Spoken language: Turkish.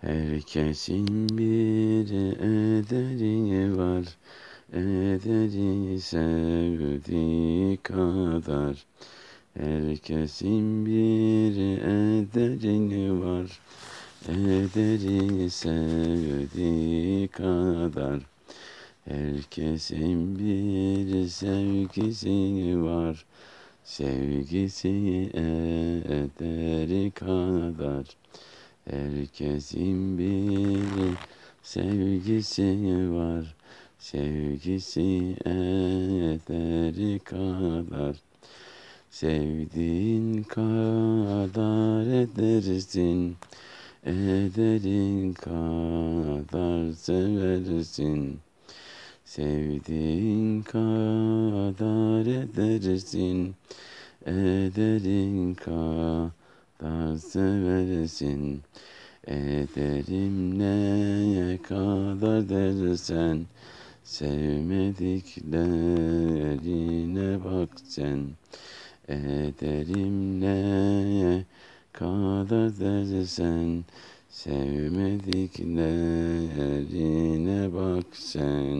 Herkesin bir ederi var, ederi sevdiği kadar. Herkesin bir ederi var, ederi sevdiği kadar. Herkesin bir sevgisi var, sevgisi ederi kadar. Herkesin bir sevgisi var, sevgisi ederi kadar. Sevdiğin kadar edersin, ederin kadar seversin. Sevdiğin kadar edersin, ederin kadar seversin. Ederim ne kadar dersen, sevmediklerine bak sen. Ederim ne kadar dersen, sevmediklerine bak sen.